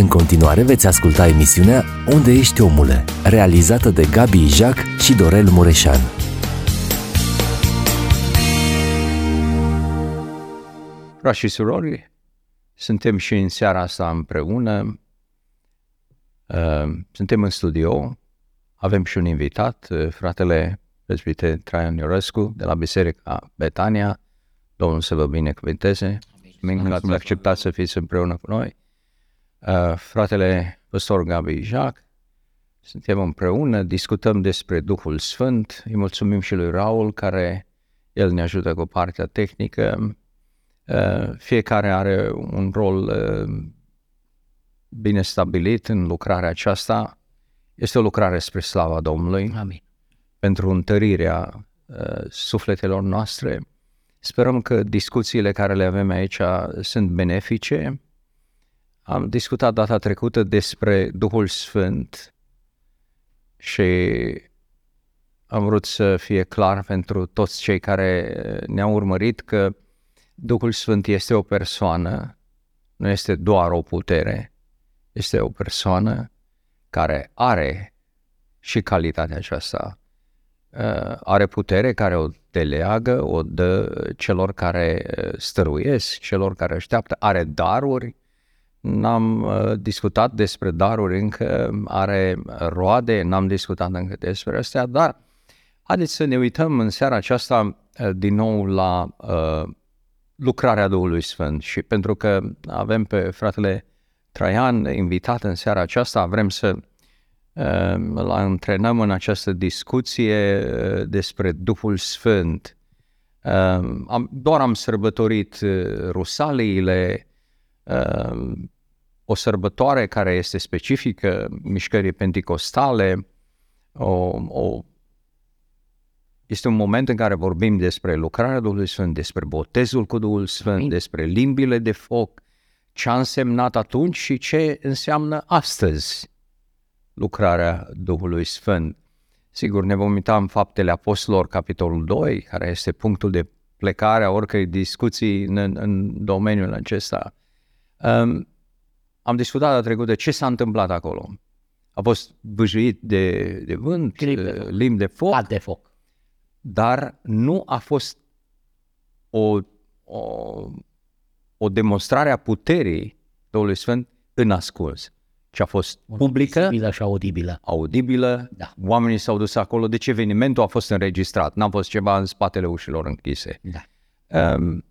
În continuare veți asculta emisiunea Unde ești omule, realizată de Gabi Ijac și Dorel Mureșan. Frați și surori, suntem și în seara asta împreună. Uh, suntem în studio, avem și un invitat, uh, fratele prezbiter Traian Iorescu de la Biserica Betania. Domnul să vă binecuvânteze. Mulțumim că ați acceptat să fiți împreună cu noi. Uh, fratele păstor Gabi Ijac, suntem împreună, discutăm despre Duhul Sfânt. Îi mulțumim și lui Raul care el ne ajută cu partea tehnică. Uh, fiecare are un rol uh, bine stabilit în lucrarea aceasta. Este o lucrare spre slava Domnului. Amin. Pentru întărirea uh, sufletelor noastre. Sperăm că discuțiile care le avem aici sunt benefice. Am discutat data trecută despre Duhul Sfânt și am vrut să fie clar pentru toți cei care ne-au urmărit că Duhul Sfânt este o persoană, nu este doar o putere, este o persoană care are și calitatea aceasta. Uh, are putere care o deleagă, o dă celor care uh, stăruiesc, celor care așteaptă, are daruri. N-am uh, discutat despre daruri încă, are roade, n-am discutat încă despre astea, dar haideți să ne uităm în seara aceasta din nou la uh, lucrarea Duhului Sfânt și pentru că avem pe fratele Traian invitat în seara aceasta, vrem să îl antrenăm în această discuție uh, despre Duhul Sfânt. Am, doar am sărbătorit uh, Rusaliile, o sărbătoare care este specifică mișcării penticostale, o, o este un moment în care vorbim despre lucrarea Duhului Sfânt, despre botezul cu Duhul Sfânt, Amin. despre limbile de foc, ce a însemnat atunci și ce înseamnă astăzi lucrarea Duhului Sfânt. Sigur, ne vom uita în Faptele Apostolilor, capitolul 2, care este punctul de plecare a oricărei discuții în, în domeniul acesta. Um, am discutat la trecută ce s-a întâmplat acolo. A fost băjuit de, de vânt, limb de foc. de foc dar nu a fost o, o, o demonstrare a puterii Duhului Sfânt în ascuns, ci a fost publică, vizibilă și audibilă. audibilă, da. oamenii s-au dus acolo, deci evenimentul a fost înregistrat, n-a fost ceva în spatele ușilor închise. Da. Um,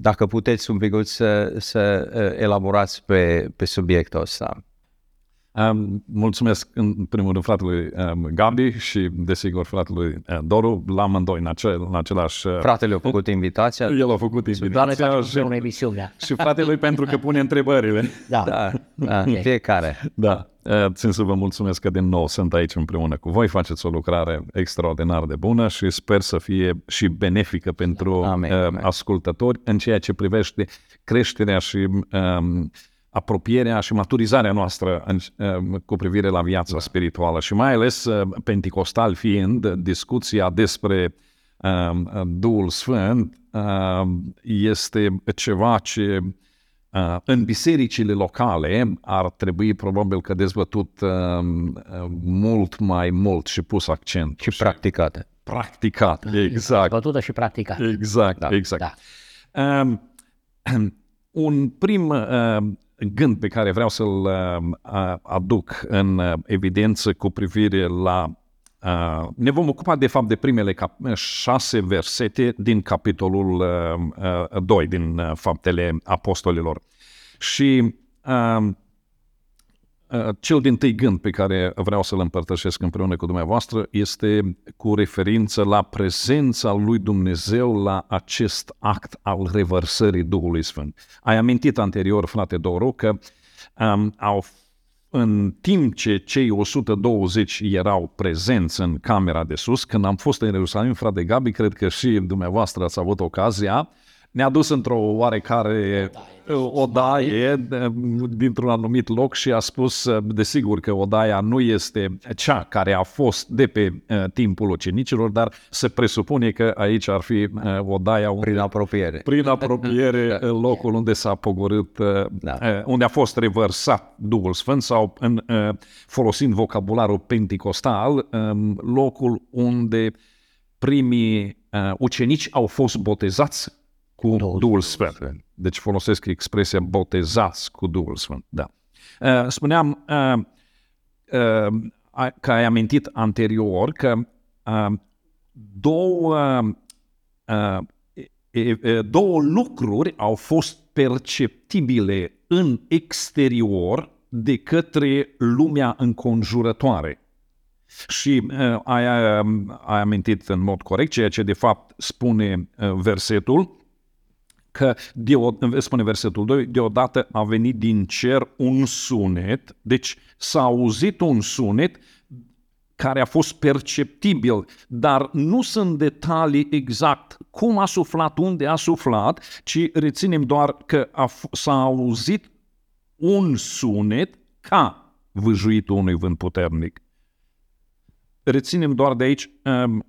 dacă puteți un pic să, să uh, elaborați pe, pe subiectul ăsta. Um, mulțumesc în primul rând fratelui um, Gabi și desigur fratelui uh, Doru, la amândoi în, acel, în același... Uh, Fratele a făcut invitația. El a făcut invitația. Și, o emisiune. și fratelui pentru că pune întrebările. Da, da, da okay. fiecare. Da, uh, țin să vă mulțumesc că din nou sunt aici împreună cu voi, faceți o lucrare extraordinar de bună și sper să fie și benefică pentru amen, uh, amen. ascultători în ceea ce privește creșterea și um, apropierea și maturizarea noastră în, uh, cu privire la viața da. spirituală și mai ales uh, penticostal fiind discuția despre uh, Duhul Sfânt uh, este ceva ce uh, în bisericile locale ar trebui probabil că dezbătut uh, mult mai mult și pus accent. Și practicat. Practicat, exact. Dezbătută și practicat. Exact, da, exact. Da. Um, un prim uh, gând pe care vreau să-l uh, aduc în uh, evidență cu privire la Uh, ne vom ocupa de fapt de primele cap- șase versete din capitolul uh, uh, 2 din uh, Faptele Apostolilor. Și uh, Uh, cel din tâi gând pe care vreau să-l împărtășesc împreună cu dumneavoastră este cu referință la prezența lui Dumnezeu la acest act al revărsării Duhului Sfânt. Ai amintit anterior, frate Doru, că um, au în timp ce cei 120 erau prezenți în camera de sus, când am fost în Ierusalim, frate Gabi, cred că și dumneavoastră ați avut ocazia, ne-a dus într-o oarecare odaie dintr-un anumit loc și a spus, desigur că odaia nu este cea care a fost de pe uh, timpul ucenicilor, dar se presupune că aici ar fi uh, odaia unde, Prin apropiere. prin apropiere locul unde s-a pogorât, uh, Da. unde a fost revărsat Duhul Sfânt sau în, folosind vocabularul penticostal, um, locul unde primii ucenici au fost botezați cu Duhul, Duhul Sfânt. Sfânt. Deci folosesc expresia botezați cu Duhul Sfânt. Da. Uh, Spuneam uh, uh, a- că ai amintit anterior că uh, două, uh, e- e- două lucruri au fost perceptibile în exterior de către lumea înconjurătoare. Și uh, ai, uh, ai amintit în mod corect ceea ce de fapt spune uh, versetul, că deo, spune versetul 2, deodată a venit din cer un sunet, deci s-a auzit un sunet care a fost perceptibil, dar nu sunt detalii exact cum a suflat, unde a suflat, ci reținem doar că a, f- s-a auzit un sunet ca vâjuitul unui vânt puternic. Reținem doar de aici um,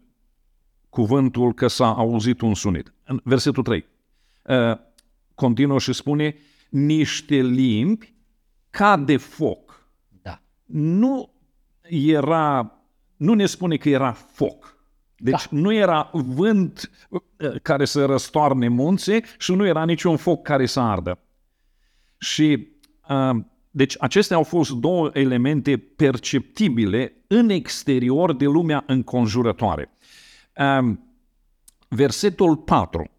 cuvântul că s-a auzit un sunet. În versetul 3 uh, continuă și spune niște limbi ca de foc. Da. Nu era, nu ne spune că era foc. Deci da. nu era vânt uh, care să răstoarne munții și nu era niciun foc care să ardă. Și uh, deci acestea au fost două elemente perceptibile în exterior de lumea înconjurătoare. Uh, versetul 4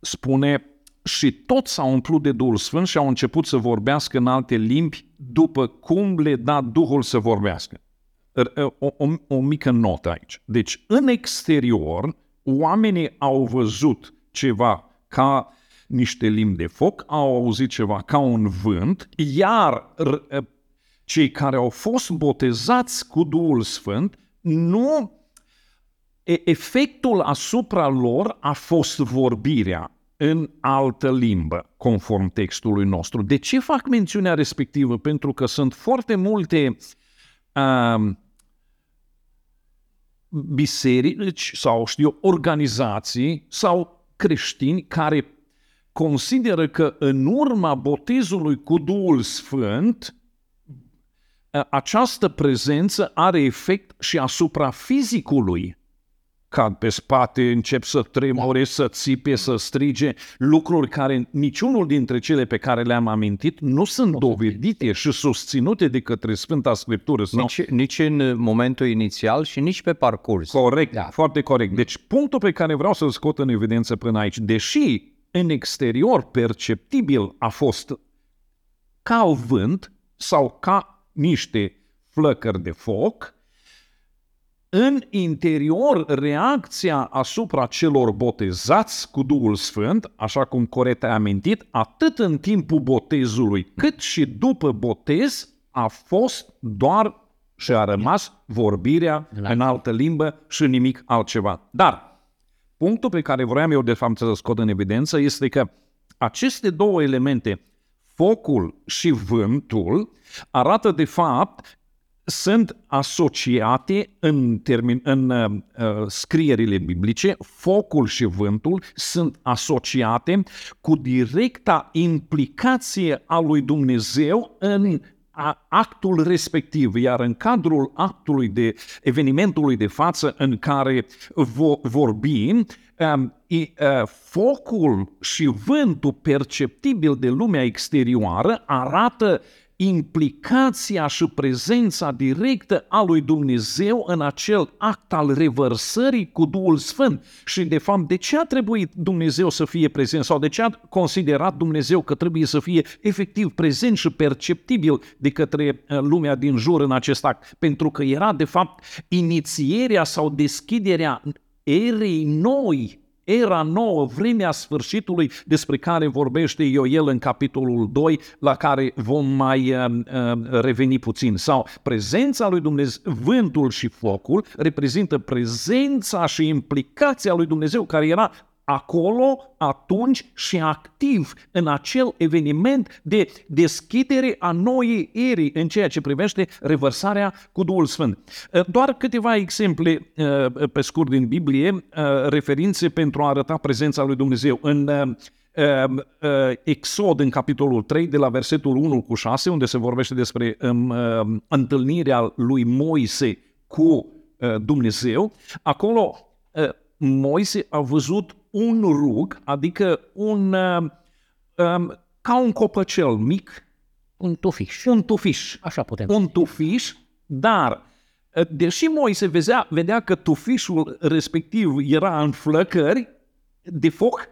spune și toți s-au umplut de Duhul Sfânt și au început să vorbească în alte limbi după cum le da Duhul să vorbească. O, o, o mică notă aici. Deci, în exterior, oamenii au văzut ceva ca niște limbi de foc, au auzit ceva ca un vânt, iar r- cei care au fost botezați cu Duhul Sfânt nu e- efectul asupra lor a fost vorbirea în altă limbă, conform textului nostru. De ce fac mențiunea respectivă? Pentru că sunt foarte multe uh, biserici sau știu organizații sau creștini care consideră că în urma botezului cu Duhul Sfânt această prezență are efect și asupra fizicului. Cad pe spate, încep să tremure, să țipe, să strige, lucruri care niciunul dintre cele pe care le-am amintit nu sunt dovedite și susținute de către Sfânta Scriptură. Sau... Nici, nici în momentul inițial și nici pe parcurs. Corect, da. Da. foarte corect. Deci punctul pe care vreau să-l scot în evidență până aici, deși în exterior perceptibil a fost ca o vânt sau ca niște flăcări de foc, în interior reacția asupra celor botezați cu Duhul Sfânt, așa cum corect ai amintit, atât în timpul botezului cât și după botez, a fost doar și a rămas vorbirea în altă limbă și nimic altceva. Dar punctul pe care vroiam eu de fapt să scot în evidență este că aceste două elemente, focul și vântul, arată de fapt sunt asociate în, termin, în uh, scrierile biblice, focul și vântul sunt asociate cu directa implicație a lui Dumnezeu în a, actul respectiv, iar în cadrul actului de evenimentului de față în care vo, vorbim, um, e, uh, focul și vântul perceptibil de lumea exterioară arată implicația și prezența directă a lui Dumnezeu în acel act al revărsării cu Duhul Sfânt. Și, de fapt, de ce a trebuit Dumnezeu să fie prezent sau de ce a considerat Dumnezeu că trebuie să fie efectiv prezent și perceptibil de către uh, lumea din jur în acest act? Pentru că era, de fapt, inițierea sau deschiderea erei noi era nouă, vremea sfârșitului despre care vorbește Ioel în capitolul 2, la care vom mai uh, uh, reveni puțin. Sau prezența lui Dumnezeu, vântul și focul reprezintă prezența și implicația lui Dumnezeu care era acolo, atunci și activ în acel eveniment de deschidere a noii eri în ceea ce privește revărsarea cu Duhul Sfânt. Uh, doar câteva exemple uh, pe scurt din Biblie, uh, referințe pentru a arăta prezența lui Dumnezeu. În Exod, în capitolul 3, de la versetul 1 cu 6, unde se vorbește despre um, întâlnirea lui Moise cu Dumnezeu, acolo Moise a văzut un rug, adică un, um, ca un copăcel mic, un tufiș. Un tufiș. Așa putem. Un tufiș, dar deși Moise vedea, vedea că tufișul respectiv era în flăcări de foc,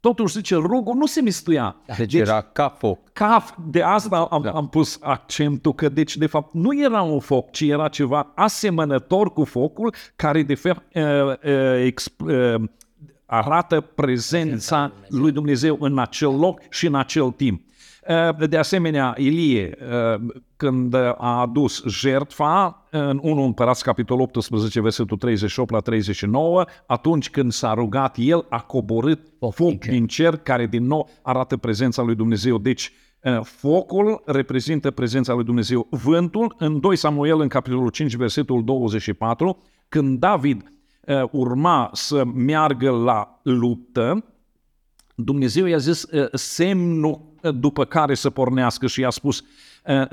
totuși zice, rugul nu se mistuia. Deci, deci era ca foc. Ca, de asta am, da. am pus accentul că, deci, de fapt, nu era un foc, ci era ceva asemănător cu focul, care, de fapt, uh, uh, exp, uh, arată prezența lui Dumnezeu în acel loc și în acel timp. Uh, de asemenea, Ilie, uh, când a adus jertfa, în 1 Împărați, capitolul 18, versetul 38 la 39, atunci când s-a rugat el, a coborât foc din cer, care din nou arată prezența lui Dumnezeu. Deci, uh, focul reprezintă prezența lui Dumnezeu. Vântul, în 2 Samuel, în capitolul 5, versetul 24, când David urma să meargă la luptă, Dumnezeu i-a zis semnul după care să pornească și i-a spus,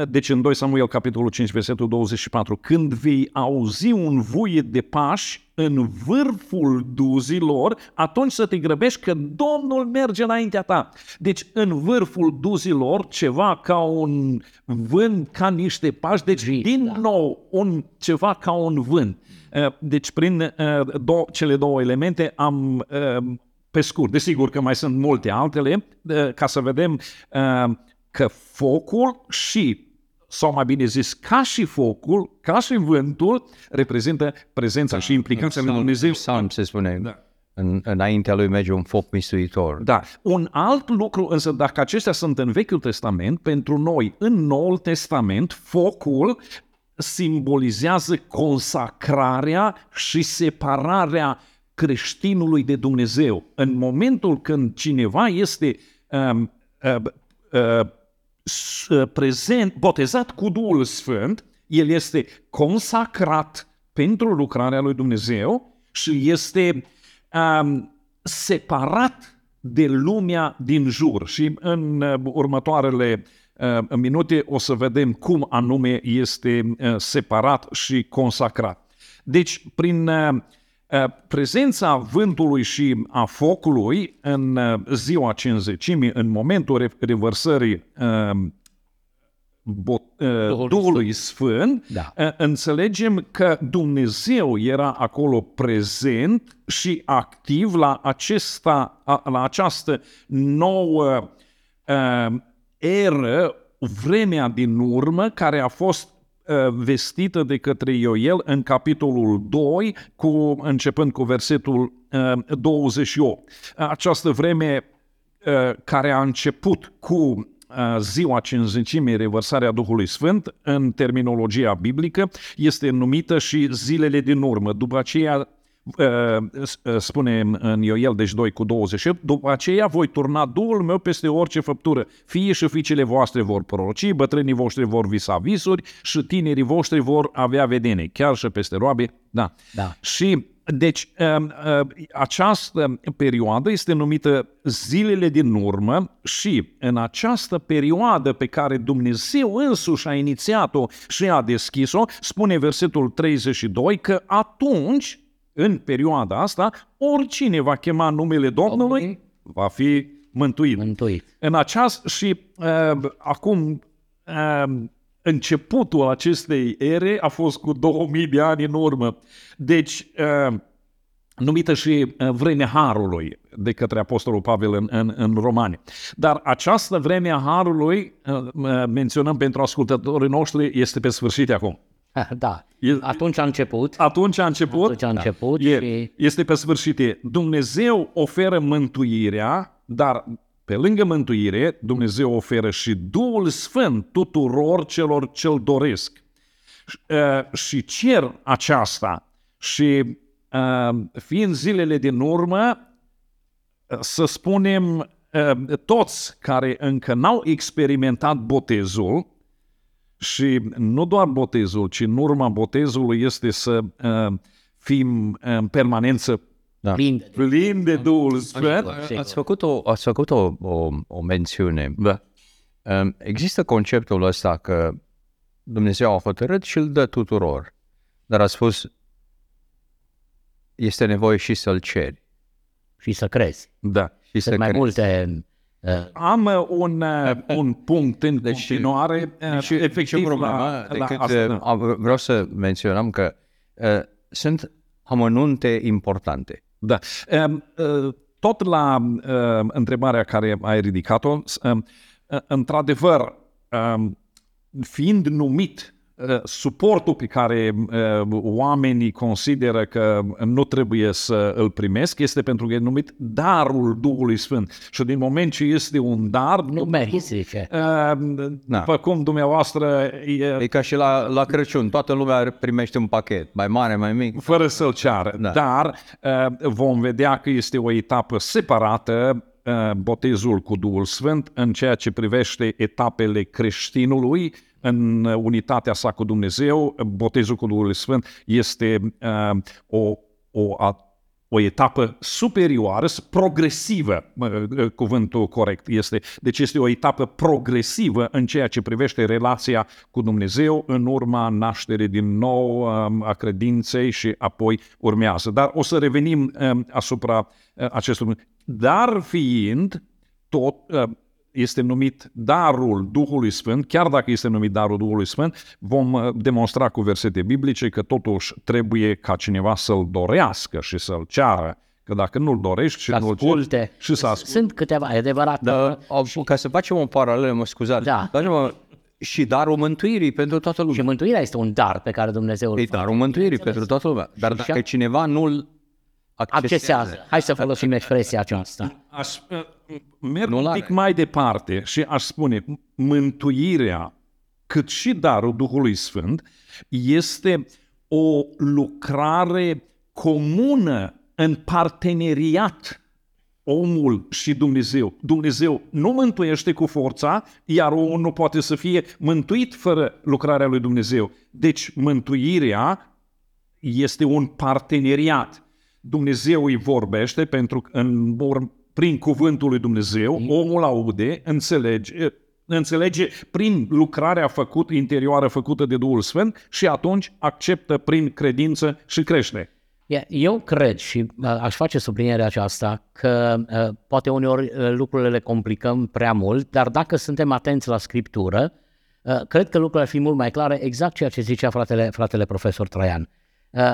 deci în 2 Samuel, capitolul 5, versetul 24, când vei auzi un vuiet de pași în vârful duzilor, atunci să te grăbești că Domnul merge înaintea ta. Deci în vârful duzilor, ceva ca un vânt, ca niște pași, deci din da. nou un, ceva ca un vânt. Deci prin do- cele două elemente am pe scurt, desigur că mai sunt multe altele, ca să vedem că focul și, sau mai bine zis, ca și focul, ca și vântul, reprezintă prezența da, și implicația lui Dumnezeu. Psalm se spune. Da. În, înaintea lui merge un foc mistuitor. Da. Un alt lucru, însă, dacă acestea sunt în Vechiul Testament, pentru noi, în Noul Testament, focul simbolizează consacrarea și separarea creștinului de Dumnezeu. În momentul când cineva este uh, uh, uh, prezent, botezat cu Duhul Sfânt, el este consacrat pentru lucrarea lui Dumnezeu și este um, separat de lumea din jur. Și în uh, următoarele uh, minute o să vedem cum anume este uh, separat și consacrat. Deci, prin uh, Eh, prezența vântului și a focului în eh, ziua cinzecimii, în momentul revărsării eh, Duhului Sfânt, da. înțelegem că Dumnezeu era acolo prezent și activ la, acesta, la această nouă eră, vremea din urmă, care a fost Uh, vestită de către Ioel în capitolul 2, cu, începând cu versetul 28. Uh, Această vreme uh, care a început cu ziua cinzecimii, revărsarea Duhului Sfânt, în terminologia biblică, este numită și zilele din urmă. După aceea Uh, uh, spune în Ioel, deci 2 cu 28, după aceea voi turna Duhul meu peste orice făptură. Fie și fiicele voastre vor proroci, bătrânii voștri vor visa visuri și tinerii voștri vor avea vedene, chiar și peste roabe. Da. da. Și deci um, uh, această perioadă este numită zilele din urmă și în această perioadă pe care Dumnezeu însuși a inițiat-o și a deschis-o, spune versetul 32 că atunci în perioada asta, oricine va chema numele Domnului okay. va fi mântuit. mântuit. În aceast și uh, acum uh, începutul acestei ere a fost cu 2000 de ani în urmă. Deci, uh, numită și uh, vremea Harului de către Apostolul Pavel în, în, în Romani. Dar această vreme a Harului, uh, menționăm pentru ascultătorii noștri, este pe sfârșit acum. Da, atunci a început. Atunci a început. Atunci a început da. și... Este pe sfârșit. Dumnezeu oferă mântuirea, dar pe lângă mântuire, Dumnezeu oferă și Duhul Sfânt tuturor celor ce-L doresc. Uh, și cer aceasta și uh, fiind zilele din urmă, să spunem, toți care încă n-au experimentat botezul, și nu doar botezul, ci în urma botezului este să fim în permanență da. plin de, plin de Duhul Sfânt. Ați făcut o, ați făcut o, o, o mențiune. Da. Există conceptul ăsta că Dumnezeu a hotărât și îl dă tuturor, dar a spus este nevoie și să-l ceri. Și să crezi. Da. Și să mai crezi. multe Uh, Am uh, un, uh, un punct în deci, continuare deci, efectiv problema, la, decât, la asta. Vreau să menționăm că uh, sunt amănunte importante. Da. Uh, uh, tot la uh, întrebarea care ai ridicat-o, uh, uh, într-adevăr, uh, fiind numit Uh, suportul pe care uh, oamenii consideră că nu trebuie să îl primesc este pentru că e numit darul Duhului Sfânt. Și din moment ce este un dar... Nu meriți, zice. După cum dumneavoastră... E, e ca și la, la Crăciun, toată lumea primește un pachet, mai mare, mai mic. Fără să-l ceară. Da. Dar uh, vom vedea că este o etapă separată botezul cu Duhul Sfânt în ceea ce privește etapele creștinului, în unitatea sa cu Dumnezeu, botezul cu Duhul Sfânt este uh, o, o, a, o etapă superioară, progresivă, uh, cuvântul corect este. Deci este o etapă progresivă în ceea ce privește relația cu Dumnezeu în urma nașterii din nou uh, a credinței și apoi urmează. Dar o să revenim uh, asupra uh, acestui Dar fiind tot, uh, este numit darul Duhului Sfânt, chiar dacă este numit darul Duhului Sfânt, vom uh, demonstra cu versete biblice că totuși trebuie ca cineva să-l dorească și să-l ceară. Că dacă nu-l dorești și nu-l ceri, și să asculte. Sunt câteva, e adevărat. Da, ca să facem o paralelă, mă scuzați, da. Facem și darul mântuirii pentru toată lumea. Și mântuirea este un dar pe care Dumnezeu îl face. E darul mântuirii pentru toată lumea. Dar dacă și cineva nu-l accesează. accesează. Hai să folosim expresia aceasta. Aș, uh, merg nu un pic mai departe și aș spune, mântuirea, cât și darul Duhului Sfânt, este o lucrare comună în parteneriat omul și Dumnezeu. Dumnezeu nu mântuiește cu forța, iar omul nu poate să fie mântuit fără lucrarea lui Dumnezeu. Deci mântuirea este un parteneriat. Dumnezeu îi vorbește pentru că în prin cuvântul lui Dumnezeu, mm. omul aude, înțelege, înțelege prin lucrarea făcută, interioară făcută de Duhul Sfânt și atunci acceptă prin credință și crește. Eu cred și uh, aș face sublinierea aceasta că uh, poate uneori uh, lucrurile le complicăm prea mult, dar dacă suntem atenți la Scriptură, cred că lucrurile ar fi mult mai clare, exact ceea ce zicea fratele, fratele profesor Traian.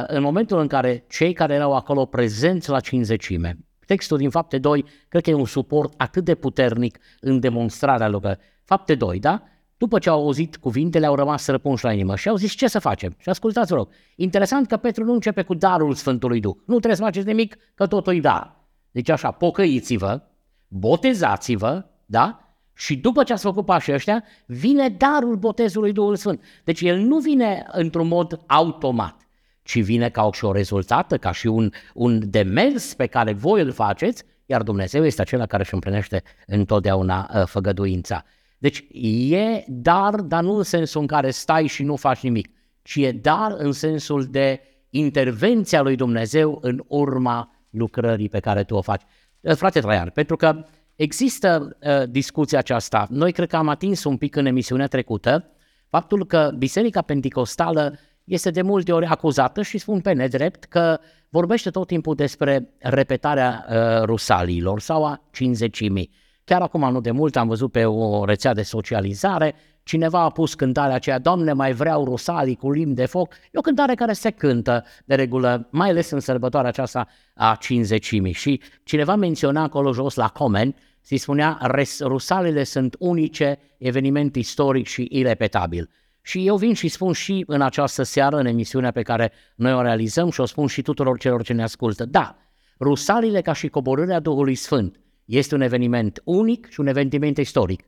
În momentul în care cei care erau acolo prezenți la cinzecime, Textul din Fapte 2 cred că e un suport atât de puternic în demonstrarea lor. Fapte 2, da? După ce au auzit cuvintele, au rămas răpunși la inimă și au zis ce să facem. Și ascultați, vă rog, interesant că Petru nu începe cu darul Sfântului Duh. Nu trebuie să faceți nimic, că totul e dar. Deci așa, pocăiți-vă, botezați-vă, da? Și după ce ați făcut pașii ăștia, vine darul botezului Duhul Sfânt. Deci el nu vine într-un mod automat ci vine ca și o rezultată, ca și un, un demers pe care voi îl faceți, iar Dumnezeu este acela care își împlinește întotdeauna uh, făgăduința. Deci e dar, dar nu în sensul în care stai și nu faci nimic, ci e dar în sensul de intervenția lui Dumnezeu în urma lucrării pe care tu o faci. Uh, frate Traian, pentru că există uh, discuția aceasta, noi cred că am atins un pic în emisiunea trecută, faptul că Biserica Pentecostală este de multe ori acuzată și spun pe nedrept că vorbește tot timpul despre repetarea uh, rusalilor sau a cinzecimii. Chiar acum, nu de mult, am văzut pe o rețea de socializare, cineva a pus cântarea aceea, Doamne, mai vreau rusalii cu limbi de foc. E o cântare care se cântă de regulă, mai ales în sărbătoarea aceasta a cinzecimii. Și cineva menționa acolo jos la comen, se spunea, rusalile sunt unice, eveniment istoric și irepetabil. Și eu vin și spun și în această seară, în emisiunea pe care noi o realizăm și o spun și tuturor celor ce ne ascultă, da, Rusalile ca și coborârea Duhului Sfânt este un eveniment unic și un eveniment istoric.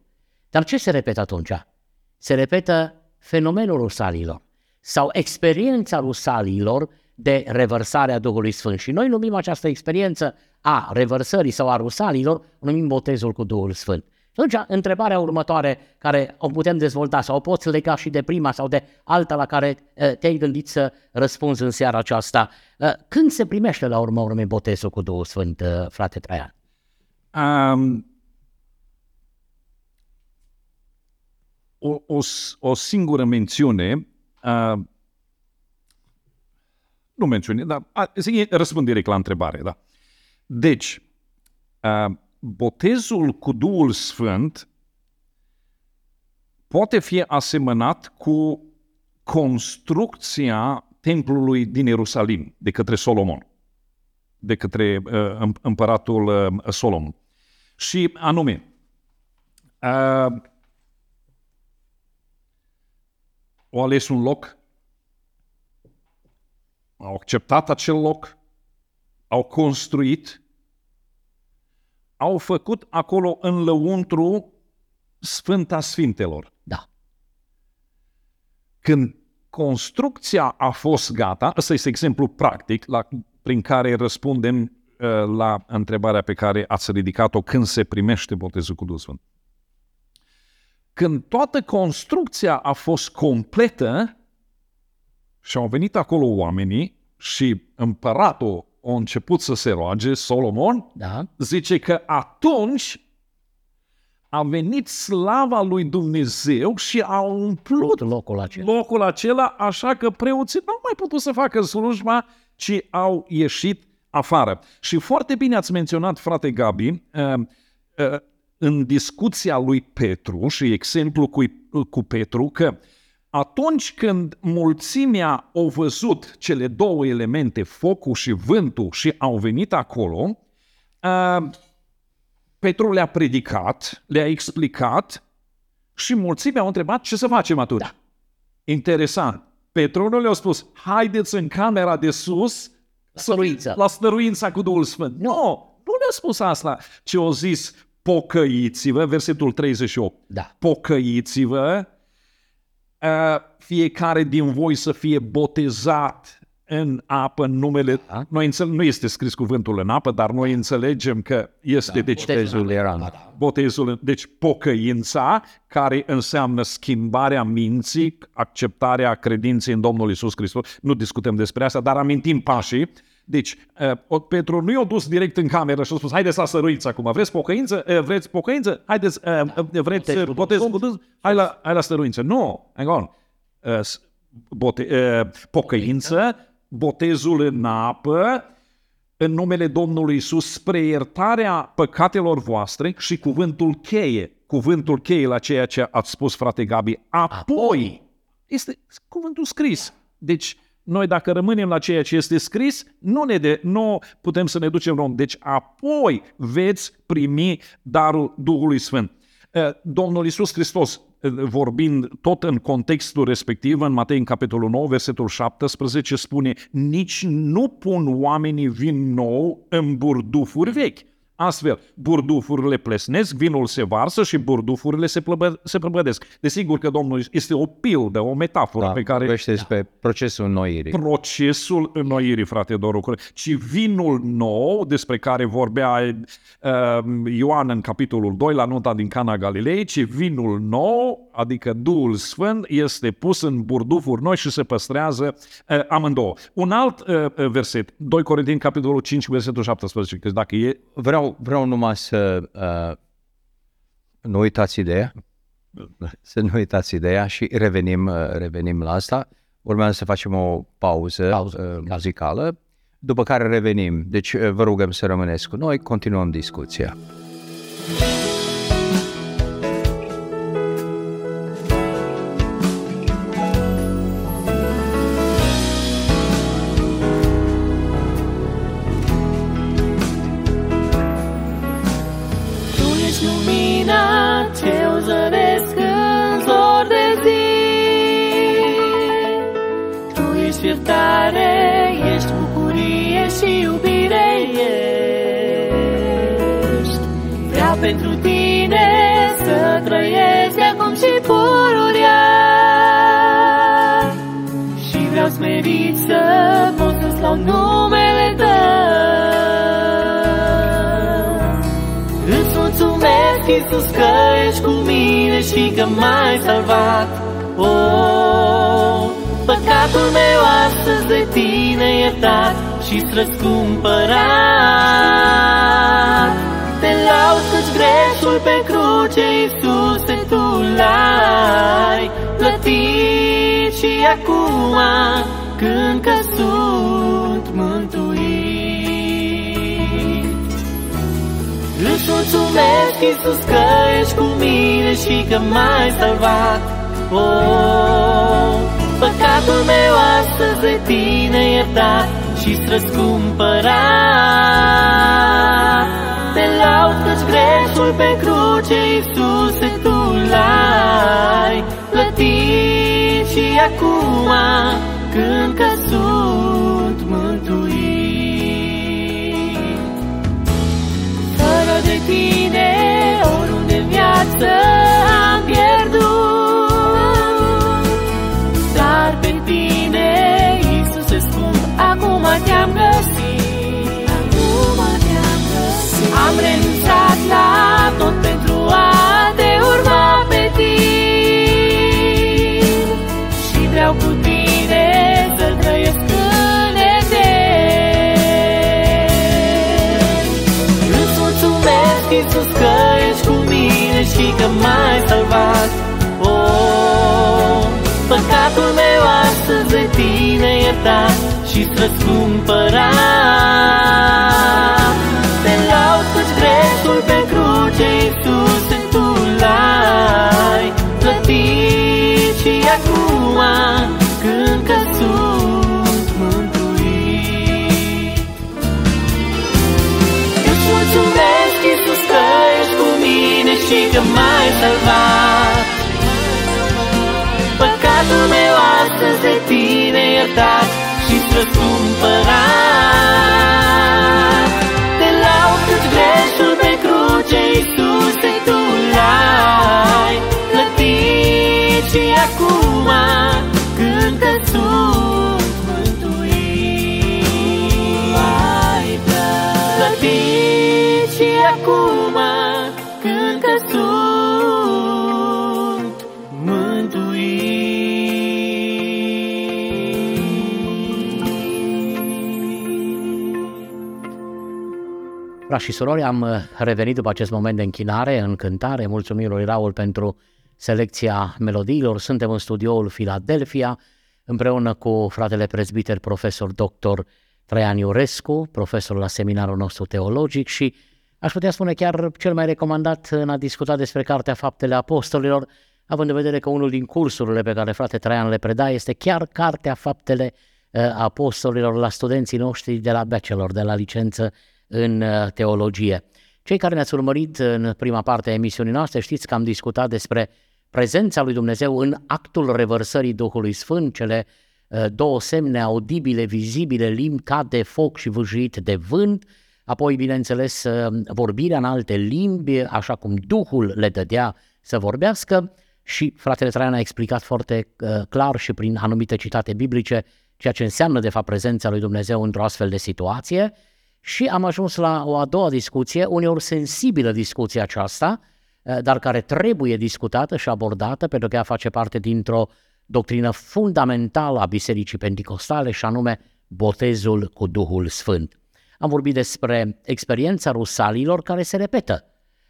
Dar ce se repetă atunci? Se repetă fenomenul rusalilor sau experiența rusalilor de revărsarea Duhului Sfânt. Și noi numim această experiență a revărsării sau a rusalilor, o numim botezul cu Duhul Sfânt. Și atunci, întrebarea următoare care o putem dezvolta sau o poți lega și de prima sau de alta la care uh, te-ai gândit să răspunzi în seara aceasta, uh, când se primește la urmă urmei botezul cu Duhul Sfânt, uh, frate Traian? Um, o, o, o singură mențiune, uh, nu mențiune, dar a, răspund direct la întrebare. Da. Deci, uh, botezul cu Duhul Sfânt poate fi asemănat cu construcția templului din Ierusalim de către Solomon, de către uh, împăratul uh, Solomon. Și anume, uh, au ales un loc, au acceptat acel loc, au construit, au făcut acolo în lăuntru Sfânta Sfintelor. Da. Când construcția a fost gata, ăsta este exemplu practic la, prin care răspundem uh, la întrebarea pe care ați ridicat-o când se primește botezul cu Duhul Sfânt. Când toată construcția a fost completă și au venit acolo oamenii și împăratul a început să se roage, Solomon, da. zice că atunci a venit slava lui Dumnezeu și a umplut locul acela. locul acela, așa că preoții nu au mai putut să facă slujba, ci au ieșit afară. Și foarte bine ați menționat, frate Gabi, uh, uh, în discuția lui Petru și exemplu cu, cu Petru că atunci când mulțimea au văzut cele două elemente, focul și vântul, și au venit acolo, uh, Petru le-a predicat, le-a explicat și mulțimea au întrebat ce să facem atunci. Da. Interesant. Petru nu le-a spus, haideți în camera de sus Stăruință. la stăruința cu Duhul Sfânt. Nu, no, nu le-a spus asta, ci au zis, pocăiți-vă, versetul 38. Da. Pocăiți-vă, uh, fiecare din voi să fie botezat în apă în numele... Da. Noi înțeleg, nu este scris cuvântul în apă, dar noi înțelegem că este... Da, deci, botezul era. Da. Botezul, deci pocăința, care înseamnă schimbarea minții, acceptarea credinței în Domnul Isus Hristos. Nu discutăm despre asta, dar amintim pașii. Deci, uh, Petru nu i-a dus direct în cameră și a spus, haideți la săruiți acum, vreți pocăință? Uh, vreți pocăință? Haideți, uh, uh vreți uh, botez cu Duh? Hai la, hai la stăruință. Nu, no, hang on. Uh, bote, uh, pocăință, botezul în apă, în numele Domnului Isus spre iertarea păcatelor voastre și cuvântul cheie, cuvântul cheie la ceea ce ați spus, frate Gabi, apoi, este cuvântul scris. Deci, noi dacă rămânem la ceea ce este scris, nu, ne de, nu putem să ne ducem rom. Deci apoi veți primi darul Duhului Sfânt. Eh, Domnul Isus Hristos, eh, vorbind tot în contextul respectiv, în Matei, în capitolul 9, versetul 17, spune Nici nu pun oamenii vin nou în burdufuri vechi, Astfel, burdufurile plesnesc, vinul se varsă și burdufurile se, plăbă, se plăbădesc. Desigur că Domnul este o pildă, o metaforă da, pe care... Vorbește despre da. procesul înnoirii. Procesul înnoirii, frate Doru. Ci vinul nou, despre care vorbea uh, Ioan în capitolul 2 la nota din Cana Galilei, ci vinul nou, adică Duhul Sfânt, este pus în burdufuri noi și se păstrează uh, amândouă. Un alt uh, verset, 2 Corinteni, capitolul 5, versetul 17, că dacă e... Vreau vreau, numai să uh, nu uitați ideea, să nu uitați ideea și revenim, uh, revenim la asta. Urmează să facem o pauză, pauză uh, muzicală, după care revenim. Deci uh, vă rugăm să rămâneți cu noi, continuăm discuția. Pentru tine să trăiesc acum și pururea și vreau smerit să pot să sau numele Tău. Îți mulțumesc, Iisus, că ești cu mine și că m-ai salvat. Oh, păcatul meu astăzi de tine iertat și-ți răscumpărat. Te laud căci greșul pe cruce, Iisuse, Tu l-ai plătit și acum când că sunt mântuit. Îți mulțumesc, Iisus, că ești cu mine și că m-ai salvat. Oh, păcatul meu astăzi de tine iertat și-ți răscumpărat. Te laud căci greșul pe cruce, Iisuse, Tu l-ai plătit și acum când că sunt mântuit. Fără de tine, oriunde în viață că m-ai salvat. Oh, păcatul meu astăzi de tine iertat și-ți răscumpărat. Te laud căci greșul pe cruce, Iisuse, Tu l-ai plătit și acum și că m-ai salvat. Păcatul meu astăzi de tine iertat și-ți răscumpărat. Te laud căci greșul pe cruce, Iisuse, Frați și surori, am uh, revenit după acest moment de închinare, în cântare. Mulțumim lui Raul pentru selecția melodiilor. Suntem în studioul Philadelphia, împreună cu fratele prezbiter profesor dr. Traian Iorescu, profesor la seminarul nostru teologic și aș putea spune chiar cel mai recomandat în a discuta despre Cartea Faptele Apostolilor, având în vedere că unul din cursurile pe care frate Traian le preda este chiar Cartea Faptele uh, Apostolilor la studenții noștri de la bachelor, de la licență în uh, teologie. Cei care ne-ați urmărit în prima parte a emisiunii noastre știți că am discutat despre prezența lui Dumnezeu în actul revărsării Duhului Sfânt, cele uh, două semne audibile, vizibile, limbi ca de foc și vâjuit de vânt, apoi, bineînțeles, uh, vorbirea în alte limbi, așa cum Duhul le dădea să vorbească. Și fratele Traian a explicat foarte uh, clar și prin anumite citate biblice ceea ce înseamnă de fapt prezența lui Dumnezeu într-o astfel de situație și am ajuns la o a doua discuție, uneori sensibilă discuția aceasta, uh, dar care trebuie discutată și abordată pentru că ea face parte dintr-o doctrină fundamentală a Bisericii Pentecostale și anume botezul cu Duhul Sfânt. Am vorbit despre experiența rusalilor care se repetă.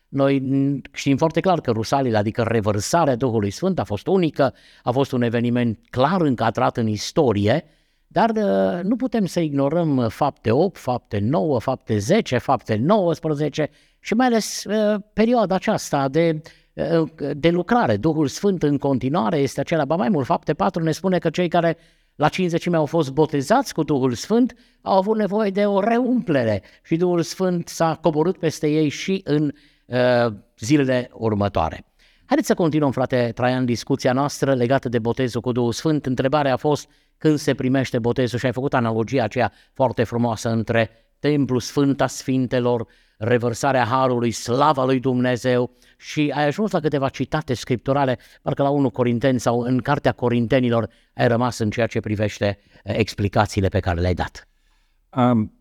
Noi știm foarte clar că rusalile, adică revărsarea Duhului Sfânt, a fost unică, a fost un eveniment clar încadrat în istorie, dar uh, nu putem să ignorăm fapte 8, fapte 9, fapte 10, fapte 19 și mai ales uh, perioada aceasta de, uh, de lucrare. Duhul Sfânt în continuare este acela, ba mai mult, fapte 4 ne spune că cei care la cinzecime au fost botezați cu Duhul Sfânt, au avut nevoie de o reumplere și Duhul Sfânt s-a coborât peste ei și în uh, zilele următoare. Haideți să continuăm, frate Traian, discuția noastră legată de botezul cu Duhul Sfânt. Întrebarea a fost când se primește botezul și ai făcut analogia aceea foarte frumoasă între Templu Sfânta Sfintelor, revărsarea Harului, slava lui Dumnezeu și ai ajuns la câteva citate scripturale, parcă la 1 Corinteni sau în Cartea Corintenilor ai rămas în ceea ce privește explicațiile pe care le-ai dat. Um,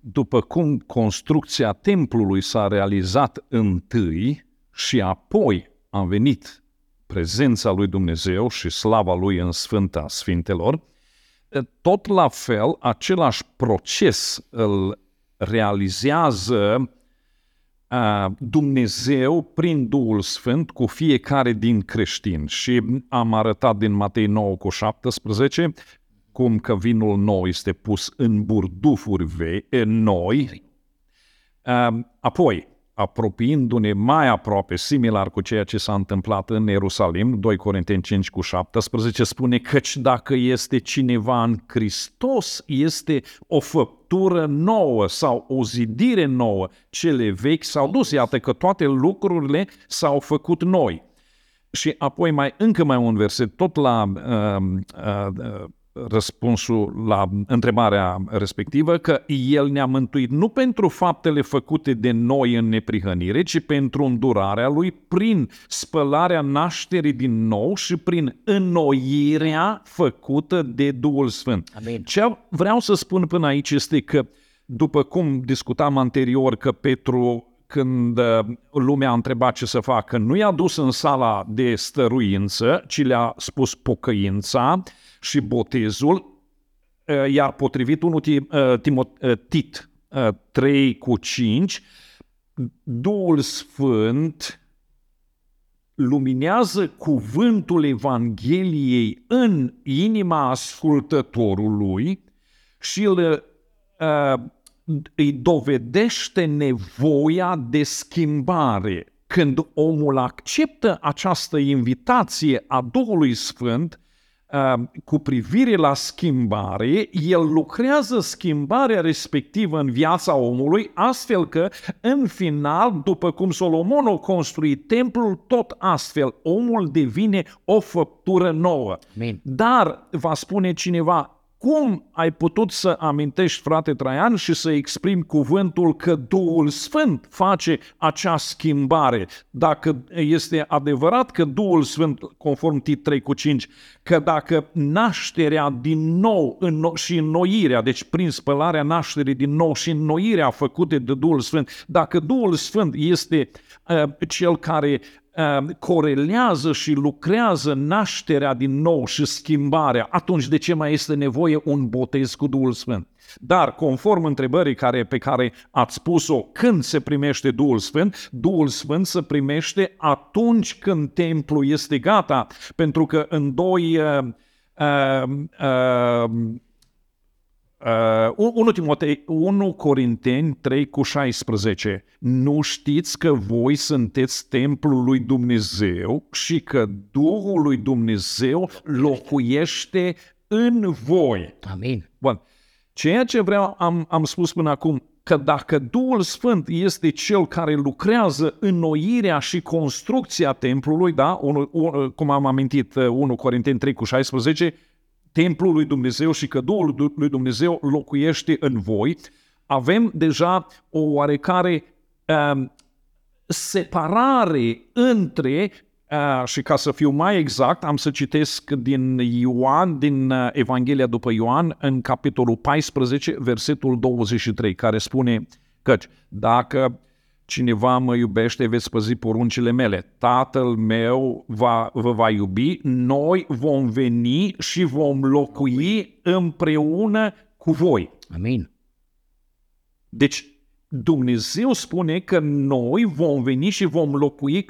după cum construcția templului s-a realizat întâi și apoi a venit prezența lui Dumnezeu și slava lui în Sfânta Sfintelor, tot la fel, același proces îl realizează Dumnezeu prin Duhul Sfânt cu fiecare din creștini. Și am arătat din Matei 9 cu 17 cum că vinul nou este pus în burdufuri vei, noi. Apoi, apropiindu-ne mai aproape, similar cu ceea ce s-a întâmplat în Ierusalim, 2 Corinteni 5 cu 17, spune căci dacă este cineva în Hristos, este o făptură nouă sau o zidire nouă, cele vechi s-au dus, iată că toate lucrurile s-au făcut noi. Și apoi mai încă mai un verset, tot la uh, uh, răspunsul la întrebarea respectivă că El ne-a mântuit nu pentru faptele făcute de noi în neprihănire, ci pentru îndurarea Lui prin spălarea nașterii din nou și prin înnoirea făcută de Duhul Sfânt. Amin. Ce vreau să spun până aici este că, după cum discutam anterior că Petru când uh, lumea a întrebat ce să facă, nu i-a dus în sala de stăruință, ci le-a spus pocăința, și botezul, uh, iar potrivit 1 uh, Timot, uh, Tit 3 cu 5, Duhul Sfânt luminează cuvântul Evangheliei în inima ascultătorului și îl, îi dovedește nevoia de schimbare. Când omul acceptă această invitație a Duhului Sfânt, Um, cu privire la schimbare, el lucrează schimbarea respectivă în viața omului, astfel că, în final, după cum Solomon a construit templul, tot astfel omul devine o făptură nouă. Amin. Dar, va spune cineva, cum ai putut să amintești, frate Traian, și să exprimi cuvântul că Duhul Sfânt face acea schimbare? Dacă este adevărat că Duhul Sfânt, conform tit 3 cu 5, că dacă nașterea din nou înno- și înnoirea, deci prin spălarea nașterii din nou și înnoirea făcute de Duhul Sfânt, dacă Duhul Sfânt este uh, cel care uh, corelează și lucrează nașterea din nou și schimbarea, atunci de ce mai este nevoie un botez cu Duhul Sfânt? Dar, conform întrebării care, pe care ați spus-o, când se primește Duhul Sfânt, Duhul Sfânt se primește atunci când templul este gata, pentru că în 2 uh, uh, uh, Uh, 1 Timotei 1 Corinteni 3 cu 16. Nu știți că voi sunteți templul lui Dumnezeu și că Duhul lui Dumnezeu locuiește în voi. Amin. Bun. Ceea ce vreau, am, am spus până acum, că dacă Duhul Sfânt este cel care lucrează înnoirea și construcția templului, da, un, un, cum am amintit 1 uh, Corinteni 3 cu 16, templul lui Dumnezeu și că Duhul lui Dumnezeu locuiește în voi, avem deja o oarecare uh, separare între Uh, și ca să fiu mai exact, am să citesc din Ioan, din uh, Evanghelia după Ioan, în capitolul 14, versetul 23, care spune căci dacă cineva mă iubește, veți păzi poruncile mele. Tatăl meu va, vă va iubi, noi vom veni și vom locui împreună cu voi. Amin. Deci Dumnezeu spune că noi vom veni și vom locui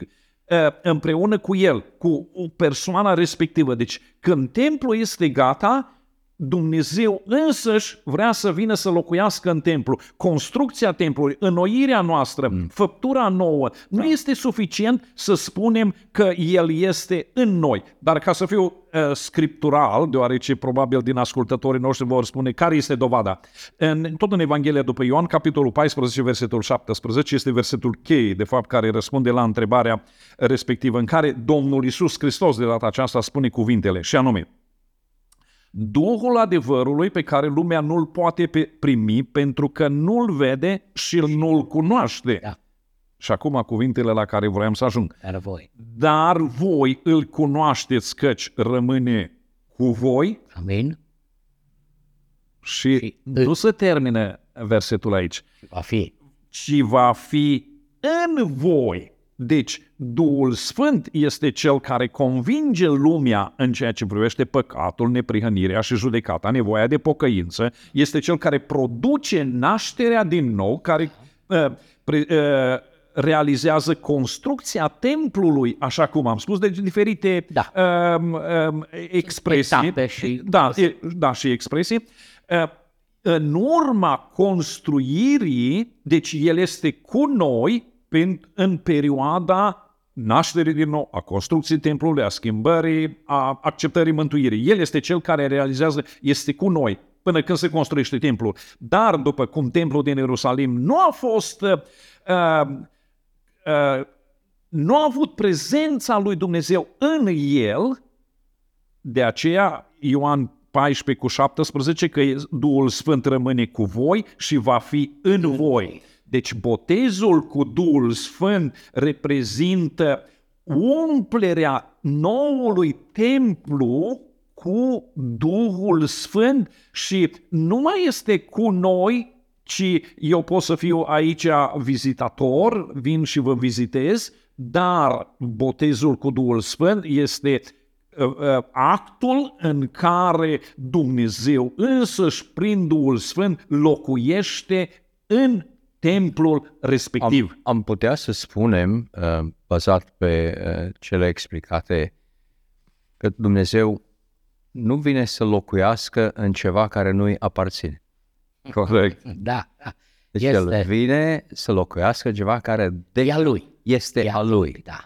împreună cu El, cu persoana respectivă. Deci când templul este gata, Dumnezeu însăși vrea să vină să locuiască în templu. Construcția templului, înnoirea noastră, mm. făptura nouă, nu da. este suficient să spunem că El este în noi. Dar ca să fiu uh, scriptural, deoarece probabil din ascultătorii noștri vor spune care este dovada. În, tot în Evanghelia după Ioan, capitolul 14, versetul 17, este versetul cheie, de fapt, care răspunde la întrebarea respectivă, în care Domnul Isus Hristos de data aceasta spune cuvintele, și anume, Duhul adevărului pe care lumea nu-l poate primi pentru că nu-l vede și nu-l cunoaște. Da. Și acum cuvintele la care vroiam să ajung. Dar voi. Dar voi îl cunoașteți căci rămâne cu voi Amin. Și, Și- nu se termină versetul aici, Va fi. ci va fi în voi. Deci, Duhul Sfânt este cel care convinge lumea în ceea ce privește păcatul, neprihănirea și judecata, nevoia de pocăință. Este cel care produce nașterea din nou, care uh, pre, uh, realizează construcția templului, așa cum am spus, deci diferite Da. um, um, expresii. Etape și- da, e, da, și expresii. Uh, în urma construirii, deci el este cu noi în, în perioada nașterii din nou, a construcției templului, a schimbării, a acceptării mântuirii. El este cel care realizează, este cu noi până când se construiește templul. Dar după cum templul din Ierusalim nu a fost uh, uh, uh, nu a avut prezența lui Dumnezeu în el, de aceea Ioan 14 cu 17 că Duhul Sfânt rămâne cu voi și va fi în voi. Deci botezul cu Duhul Sfânt reprezintă umplerea noului templu cu Duhul Sfânt și nu mai este cu noi, ci eu pot să fiu aici vizitator, vin și vă vizitez, dar botezul cu Duhul Sfânt este uh, uh, actul în care Dumnezeu însăși prin Duhul Sfânt locuiește în templul respectiv. Am, am putea să spunem, uh, bazat pe uh, cele explicate, că Dumnezeu nu vine să locuiască în ceva care nu-i aparține. Corect. Da, da. Deci Este. El vine să locuiască ceva care de E a lui. este E a lui. Da.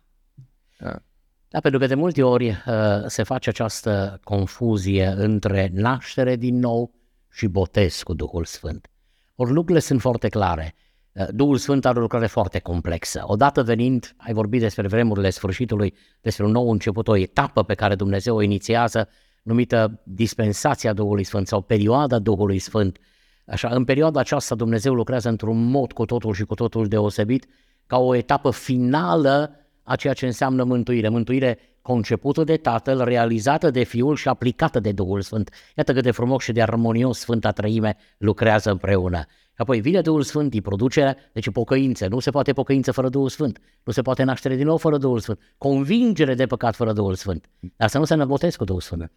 Da. Da, pentru că de multe ori uh, se face această confuzie între naștere din nou și botez cu Duhul Sfânt. Ori lucrurile sunt foarte clare. Uh, Duhul Sfânt are o lucrare foarte complexă. Odată venind, ai vorbit despre vremurile sfârșitului, despre un nou început, o etapă pe care Dumnezeu o inițiază, numită dispensația Duhului Sfânt sau perioada Duhului Sfânt. Așa, în perioada aceasta Dumnezeu lucrează într-un mod cu totul și cu totul deosebit, ca o etapă finală a ceea ce înseamnă mântuire. Mântuire concepută de Tatăl, realizată de Fiul și aplicată de Duhul Sfânt. Iată cât de frumos și de armonios Sfânta Trăime lucrează împreună. Apoi vine Duhul Sfânt, îi produce, deci pocăință. Nu se poate pocăință fără Duhul Sfânt. Nu se poate naștere din nou fără Duhul Sfânt. Convingere de păcat fără Duhul Sfânt. Dar să nu se năbotez cu Duhul Sfânt.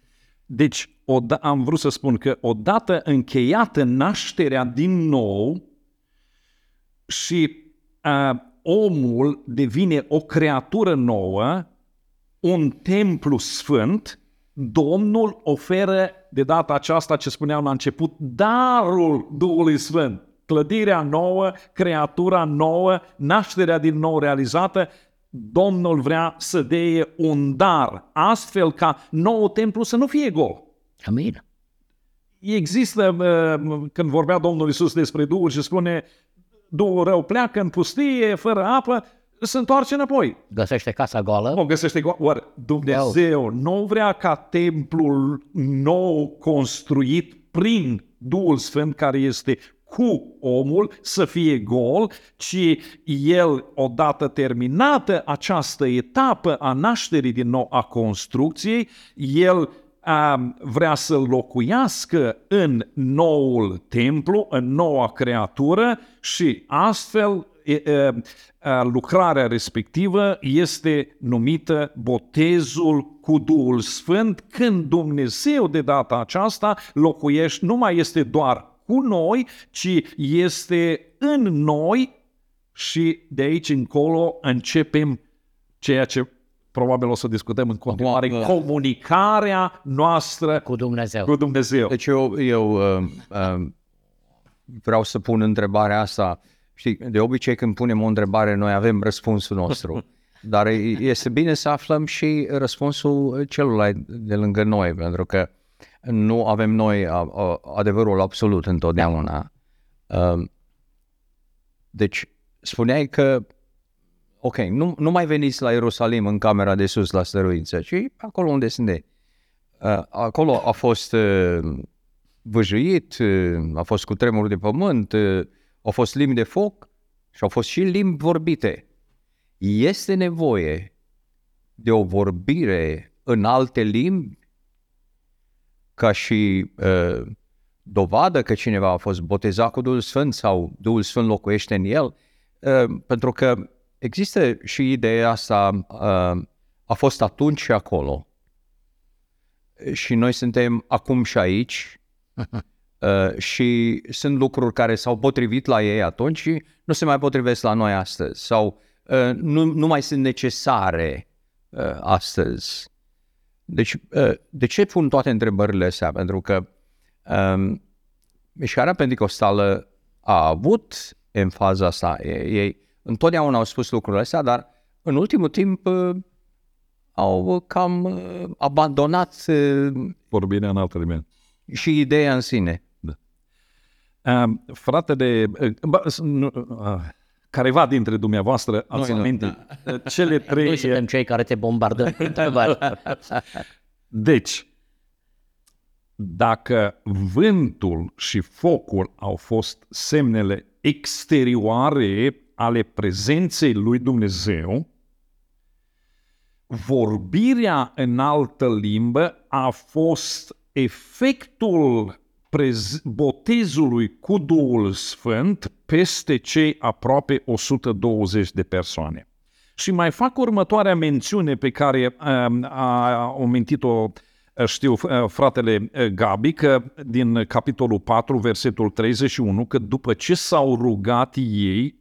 Deci, oda- am vrut să spun că odată încheiată nașterea din nou și uh, omul devine o creatură nouă, un templu sfânt, Domnul oferă de data aceasta ce spuneam la început, darul Duhului Sfânt. Clădirea nouă, creatura nouă, nașterea din nou realizată, Domnul vrea să deie un dar, astfel ca nou templu să nu fie gol. Amin. Există, uh, când vorbea Domnul Isus despre Duhul și spune Duhul rău pleacă în pustie, fără apă, se întoarce înapoi. Găsește casa goală. O găsește go- Oare Dumnezeu nu vrea ca templul nou construit prin Duhul Sfânt care este cu omul să fie gol, ci el, odată terminată această etapă a nașterii din nou a construcției, el a, vrea să locuiască în noul templu, în noua creatură și astfel e, e, a, lucrarea respectivă este numită botezul cu Duhul Sfânt, când Dumnezeu de data aceasta locuiește, nu mai este doar cu noi, ci este în noi și de aici încolo începem ceea ce probabil o să discutăm în continuare, Acum, comunicarea noastră Cu Dumnezeu. cu Dumnezeu. Deci eu, eu uh, uh, vreau să pun întrebarea asta. Știi, de obicei când punem o întrebare, noi avem răspunsul nostru. Dar e- este bine să aflăm și răspunsul celălalt de lângă noi, pentru că nu avem noi a, a, adevărul absolut întotdeauna. Uh, Deci, spuneai că, ok, nu, nu mai veniți la Ierusalim în camera de sus la stăruință, ci acolo unde sunteți. Uh, Acolo a fost uh, văjuit, uh, a fost cu tremur de pământ, uh, au fost limbi de foc și au fost și limbi vorbite. Este nevoie de o vorbire în alte limbi ca și uh, dovadă că cineva a fost botezat cu Duhul Sfânt sau Duhul Sfânt locuiește în el, uh, pentru că există și ideea asta, uh, a fost atunci și acolo. Și noi suntem acum și aici uh, și sunt lucruri care s-au potrivit la ei atunci și nu se mai potrivesc la noi astăzi sau uh, nu, nu mai sunt necesare uh, astăzi. Deci, uh, de ce pun toate întrebările astea? Pentru că um, mișcarea pentecostală a avut în faza asta, ei întotdeauna au spus lucrurile astea, dar în ultimul timp uh, au cam uh, abandonat uh, Vorbirea în altă lume. și ideea în sine. Uh, fratele, uh, bă, s- nu, uh, careva dintre dumneavoastră ați Noi nu, amintit uh, cele Noi trei... suntem cei care te bombardăm cu întrebări. Deci, dacă vântul și focul au fost semnele exterioare ale prezenței lui Dumnezeu, vorbirea în altă limbă a fost efectul prez- botezului cu Duhul Sfânt peste cei aproape 120 de persoane. Și mai fac următoarea mențiune pe care um, a omentit-o știu uh, fratele uh, Gabi, că din capitolul 4, versetul 31, că după ce s-au rugat ei,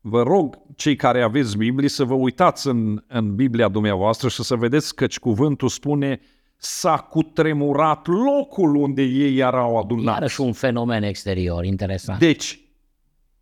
vă rog, cei care aveți Biblie, să vă uitați în, în Biblia dumneavoastră și să vedeți căci cuvântul spune s-a cutremurat locul unde ei erau adunați. Iarăși un fenomen exterior, interesant. Deci,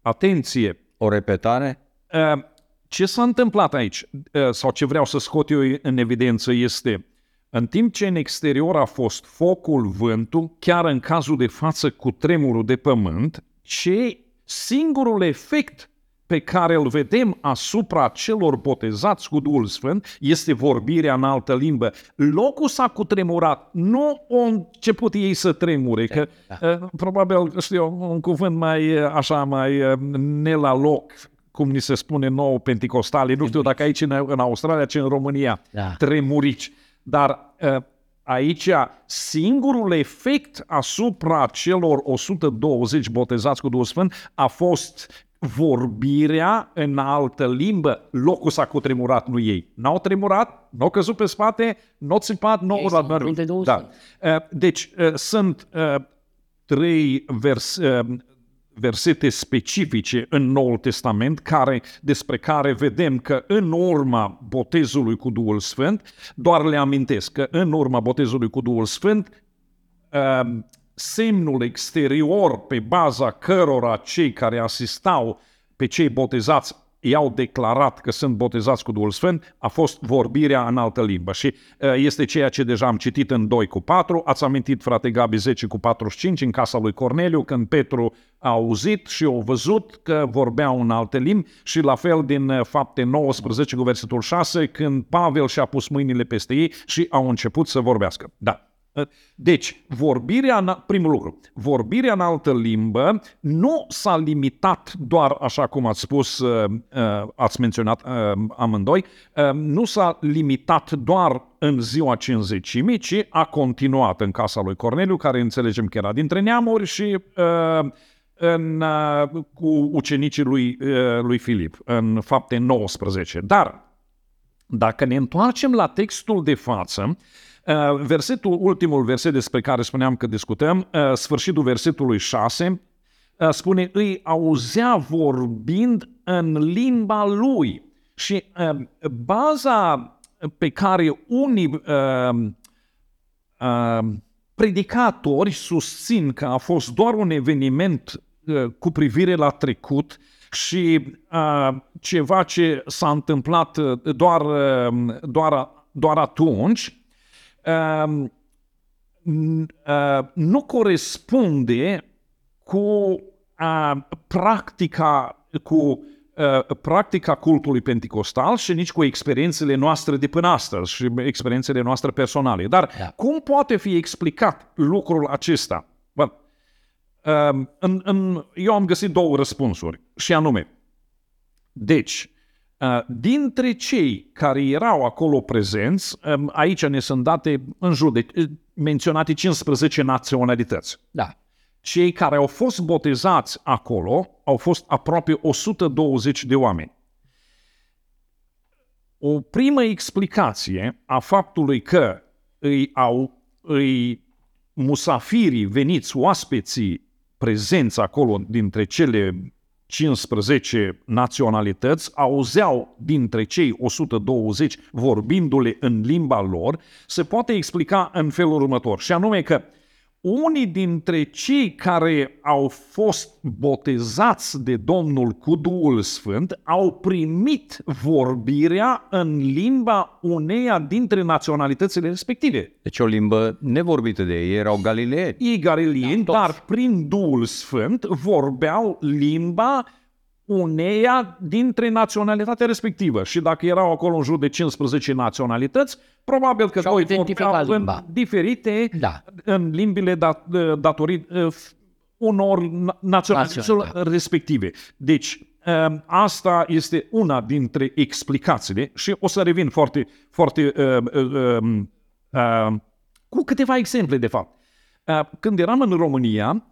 atenție, O repetare? Uh, ce s-a întâmplat aici, uh, sau ce vreau să scot eu în evidență este, în timp ce în exterior a fost focul, vântul, chiar în cazul de față cu tremurul de pământ, ce singurul efect pe care îl vedem asupra celor botezați cu Duhul Sfânt este vorbirea în altă limbă. Locul s-a cutremurat, nu au început ei să tremure, că uh, probabil, știu, un cuvânt mai uh, așa, mai uh, ne la loc, cum ni se spune nou penticostale, nu știu dacă aici în, în Australia, ci în România, Da. tremurici. Dar uh, aici singurul efect asupra celor 120 botezați cu Duhul Sfânt a fost vorbirea în altă limbă. Locul s-a cutremurat, nu ei. N-au tremurat, n-au căzut pe spate, n-au țipat, n-au Ei urat s-au umplut de Duhul Da. Uh, Deci, uh, sunt uh, trei vers, uh, versete specifice în Noul Testament care, despre care vedem că în urma botezului cu Duhul Sfânt, doar le amintesc că în urma botezului cu Duhul Sfânt, uh, semnul exterior pe baza cărora cei care asistau pe cei botezați i-au declarat că sunt botezați cu Duhul Sfânt, a fost vorbirea în altă limbă. Și uh, este ceea ce deja am citit în 2 cu 4, ați amintit, frate Gabi, 10 cu 45, în casa lui Corneliu, când Petru a auzit și a văzut că vorbeau în alte limbi și la fel din uh, fapte 19 cu versetul 6, când Pavel și-a pus mâinile peste ei și au început să vorbească. Da. Deci, vorbirea, în, primul lucru, vorbirea în altă limbă nu s-a limitat doar, așa cum ați spus, uh, uh, ați menționat uh, amândoi, uh, nu s-a limitat doar în ziua cinzecimii, ci a continuat în casa lui Corneliu, care înțelegem că era dintre neamuri și uh, în, uh, cu ucenicii lui, uh, lui Filip, în fapte 19. Dar, dacă ne întoarcem la textul de față, uh, versetul, ultimul verset despre care spuneam că discutăm, uh, sfârșitul versetului 6, uh, spune, îi auzea vorbind în limba lui. Și uh, baza pe care unii uh, uh, predicatori susțin că a fost doar un eveniment uh, cu privire la trecut și uh, ceva ce s-a întâmplat uh, doar, uh, doar, doar atunci, uh, n- uh, nu corespunde cu uh, practica cu uh, practica cultului pentecostal și nici cu experiențele noastre de până astăzi și experiențele noastre personale. Dar Da. cum poate fi explicat lucrul acesta? Well, um, în, în, eu am găsit două răspunsuri și anume, deci, Uh, dintre cei care erau acolo prezenți, um, aici ne sunt date în jur de uh, menționate 15 naționalități. Da. Cei care au fost botezați acolo au fost aproape 120 de oameni. O primă explicație a faptului că îi au îi musafirii veniți, oaspeții prezenți acolo dintre cele 15 naționalități auzeau dintre cei 120 vorbindu-le în limba lor, se poate explica în felul următor, și anume că unii dintre cei care au fost botezați de Domnul cu Duhul Sfânt au primit vorbirea în limba uneia dintre naționalitățile respective. Deci o limbă nevorbită de ei, erau galileeni. Ei galileeni, Da, da, toți. dar prin Duhul Sfânt vorbeau limba uneia dintre naționalitatea respectivă. Și dacă erau acolo în jur de 15 naționalități, probabil că Și-au doi identificat vorbeau în limba. diferite Da. în limbile dat, datorit uh, unor na- naționalităților Național, respective. Deci, um, asta este una dintre explicațiile și o să revin foarte, foarte uh, uh, um, uh, cu câteva exemple, de fapt. Uh, Când eram în România, uh,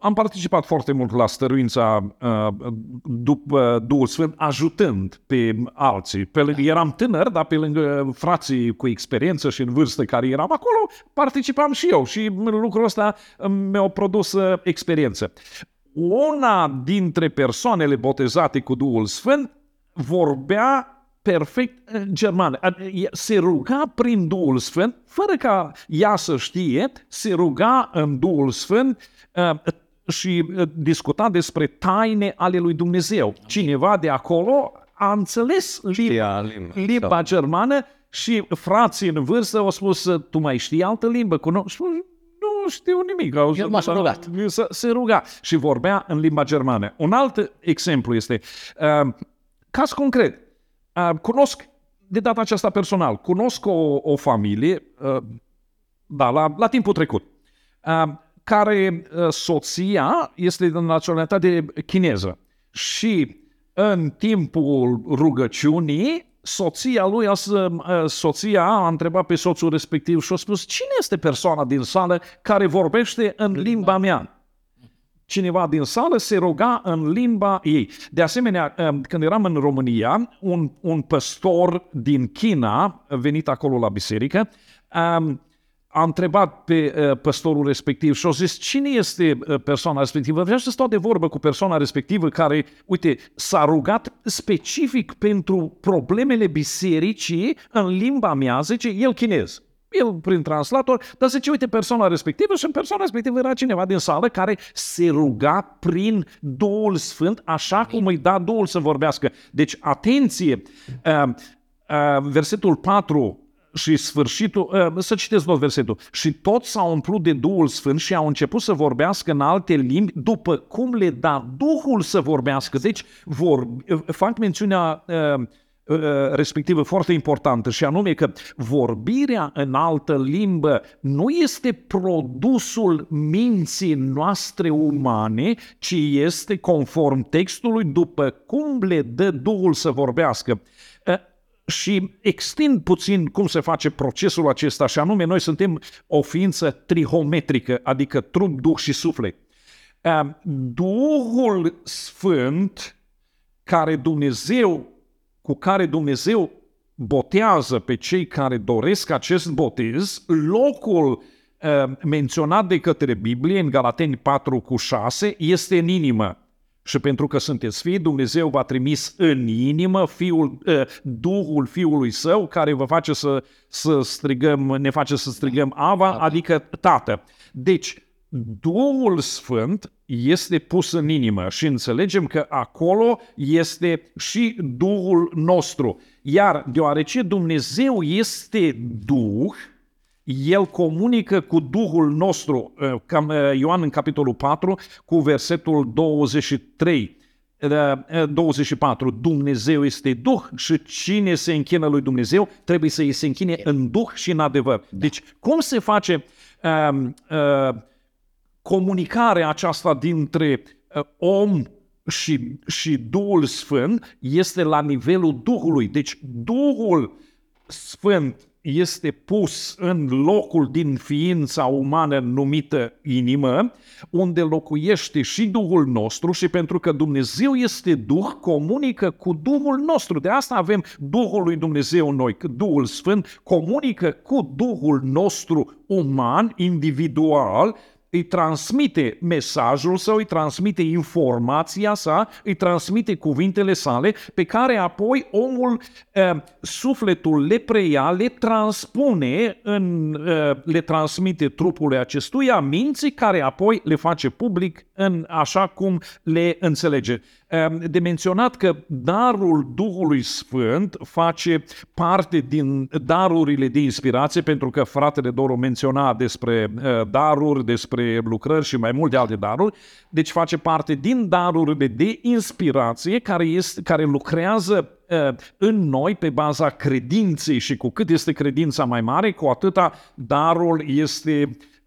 am participat foarte mult la stăruința uh, după Duhul Sfânt, ajutând pe alții. Pe lângă, eram tânăr, dar pe lângă frații cu experiență și în vârstă care eram acolo, participam și eu și lucrul ăsta uh, mi-a produs uh, experiență. Una dintre persoanele botezate cu Duhul Sfânt vorbea perfect în germană. Ad- Se ruga prin Duhul Sfânt, fără ca ea să știe, se ruga în Duhul Sfânt uh, și uh, discuta despre taine ale lui Dumnezeu. Cineva de acolo a înțeles limba, Știa limba. limba germană și frații în vârstă au spus, tu mai știi altă limbă? Cunoști? Nu știu nimic. Au Eu m-aș rugat. Se, se ruga și vorbea în limba germană. Un alt exemplu este, uh, caz concret, uh, cunosc, de data aceasta personal, cunosc o, o familie, uh, da, la, la timpul trecut, uh, care uh, soția este de naționalitate chineză și în timpul rugăciunii soția lui, a, să- uh, soția a întrebat pe soțul respectiv și a spus cine este persoana din sală care vorbește în limba mea? cineva din sală se ruga în limba ei. De asemenea, um, când eram în România, un, un păstor din China, venit acolo la biserică, um, a întrebat pe uh, păstorul respectiv și a zis cine este uh, persoana respectivă. Vreau să stau de vorbă cu persoana respectivă care, uite, s-a rugat specific pentru problemele bisericii în limba mea, zice, el chinez. El prin translator, dar zice, uite, persoana respectivă și în persoana respectivă era cineva din sală care se ruga prin Duhul Sfânt, așa cum îi da Duhul să vorbească. Deci, atenție, uh, uh, versetul 4 și sfârșitul, uh, să citesc tot versetul, și toți s-au umplut de Duhul Sfânt și au început să vorbească în alte limbi după cum le da Duhul să vorbească. Deci vor, fac mențiunea uh, uh, respectivă foarte importantă și anume că vorbirea în altă limbă nu este produsul minții noastre umane, ci este conform textului după cum le dă Duhul să vorbească. Uh, și extind puțin cum se face procesul acesta, și anume noi suntem o ființă trihometrică, adică trup, duh și suflet. Uh, Duhul Sfânt care Dumnezeu, cu care Dumnezeu botează pe cei care doresc acest botez, locul uh, menționat de către Biblie în Galateni 4 cu 6 este în inimă. Și pentru că sunteți fii, Dumnezeu v-a trimis în inimă fiul, uh, Duhul Fiului Său, care vă face să, să strigăm, ne face să strigăm Ava, adică Tată. Deci, Duhul Sfânt este pus în inimă și înțelegem că acolo este și Duhul nostru. Iar deoarece Dumnezeu este Duh, el comunică cu Duhul nostru, uh, cam uh, Ioan în capitolul 4, cu versetul 23. uh, 24. Dumnezeu este Duh și cine se închină lui Dumnezeu trebuie să îi se închine în Duh și în adevăr. Deci, cum se face um, uh, comunicarea aceasta dintre uh, om și, și Duhul Sfânt este la nivelul Duhului. Deci Duhul Sfânt este pus în locul din ființa umană numită inimă, unde locuiește și Duhul nostru și pentru că Dumnezeu este Duh, comunică cu Duhul nostru. De asta avem Duhul lui Dumnezeu noi, Duhul Sfânt comunică cu Duhul nostru uman, individual, îi transmite mesajul său, îi transmite informația sa, îi transmite cuvintele sale, pe care apoi omul, uh, sufletul le preia, le transpune, în, uh, le transmite trupului acestuia, minții, care apoi le face public în așa cum le înțelege. Ehm, de menționat că darul Duhului Sfânt face parte din darurile de inspirație, pentru că fratele Doru menționa despre eh, daruri, despre lucrări și mai multe alte daruri, deci face parte din darurile de inspirație care, este, care lucrează eh, în noi pe baza credinței și cu cât este credința mai mare, cu atâta darul este Ehm,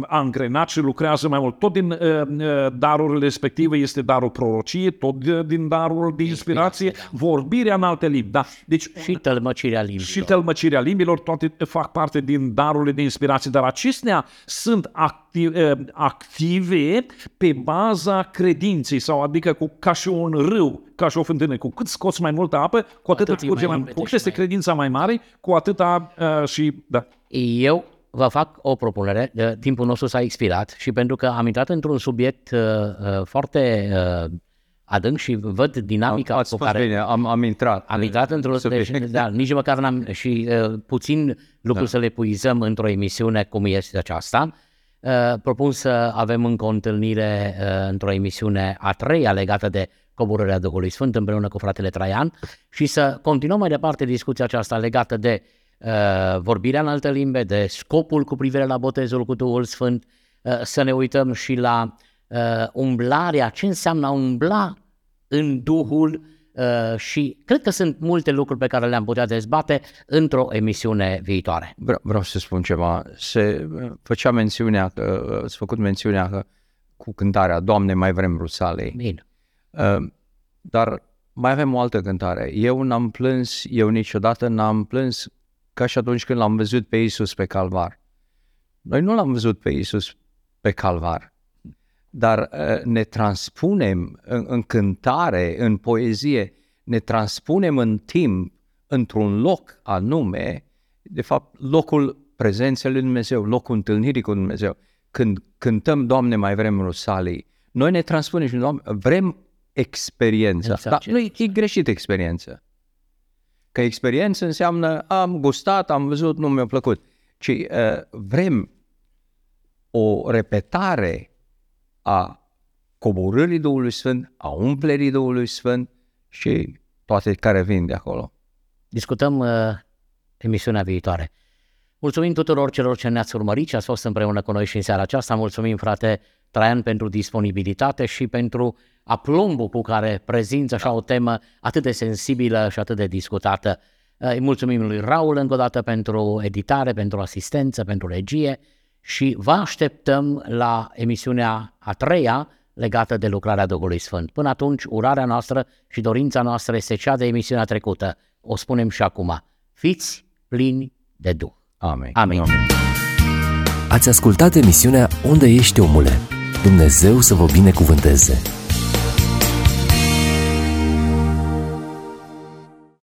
angrenat și lucrează mai mult. Tot din ehm, ehm, darul respective este darul prorocie, tot din darul de inspirație, da. vorbirea în alte limbi. Da. Deci, și tălmăcirea limbilor. Și tălmăcirea limbilor, toate fac parte din darurile de inspirație, dar acestea sunt active, active pe baza credinței, sau adică cu, ca și un râu, ca și o fântână. Cu cât scoți mai multă apă, cu atât, atât curge mai, mai Cu cât este mai... credința mai mare, cu atâta uh, și... Da. Eu vă fac o propunere, timpul nostru s-a expirat și pentru că am intrat într-un subiect uh, uh, foarte uh, adânc și văd dinamica am, cu care... Bine, am, am intrat. Am intrat într-un subiect, da, nici măcar n-am, și uh, puțin lucru da. să le puizăm într-o emisiune cum este aceasta. Uh, propun să avem încă o întâlnire uh, într-o emisiune a treia legată de coborârea Duhului Sfânt împreună cu fratele Traian și să continuăm mai departe discuția aceasta legată de uh, Uh, vorbirea în altă limbe, de scopul cu privire la botezul cu Duhul Sfânt, uh, să ne uităm și la uh, umblarea, ce înseamnă a umbla în Duhul și cred că sunt multe lucruri pe care le-am putea dezbate într-o emisiune viitoare. Vreau, vreau să spun ceva. Se făcea mențiunea, că, s-a făcut mențiunea că cu cântarea Doamne, mai vrem Rusalei. Bine. Dar mai avem o altă cântare. Eu n-am plâns, eu niciodată n-am plâns ca și atunci când l-am văzut pe Isus pe calvar. Noi nu l-am văzut pe Isus pe calvar, dar uh, ne transpunem în, în cântare, în poezie, ne transpunem în timp, într-un loc anume, de fapt, locul prezenței lui Dumnezeu, locul întâlnirii cu Dumnezeu. Când cântăm, Doamne, mai vrem Rusalii, noi ne transpunem și Doamne, vrem experiența. Exact. Dar nu e, e greșit experiența. Că experiență înseamnă am gustat, am văzut, nu mi-a plăcut. Ci uh, vrem o repetare a coborârii Duhului Sfânt, a umplerii Duhului Sfânt și toate care vin de acolo. Discutăm uh, emisiunea viitoare. Mulțumim tuturor celor ce ne-ați urmărit și ați fost împreună cu noi și în seara aceasta. Mulțumim, frate Traian, pentru disponibilitate și pentru aplombul cu care prezinți așa o temă atât de sensibilă și atât de discutată. Îi mulțumim lui Raul încă o dată pentru editare, pentru asistență, pentru regie și vă așteptăm la emisiunea a treia legată de lucrarea Duhului Sfânt. Până atunci, urarea noastră și dorința noastră este cea de emisiunea trecută. O spunem și acum. Fiți plini de Duh. Amin. Amin. Amin. Ați ascultat emisiunea Unde ești omule? Dumnezeu să vă binecuvânteze!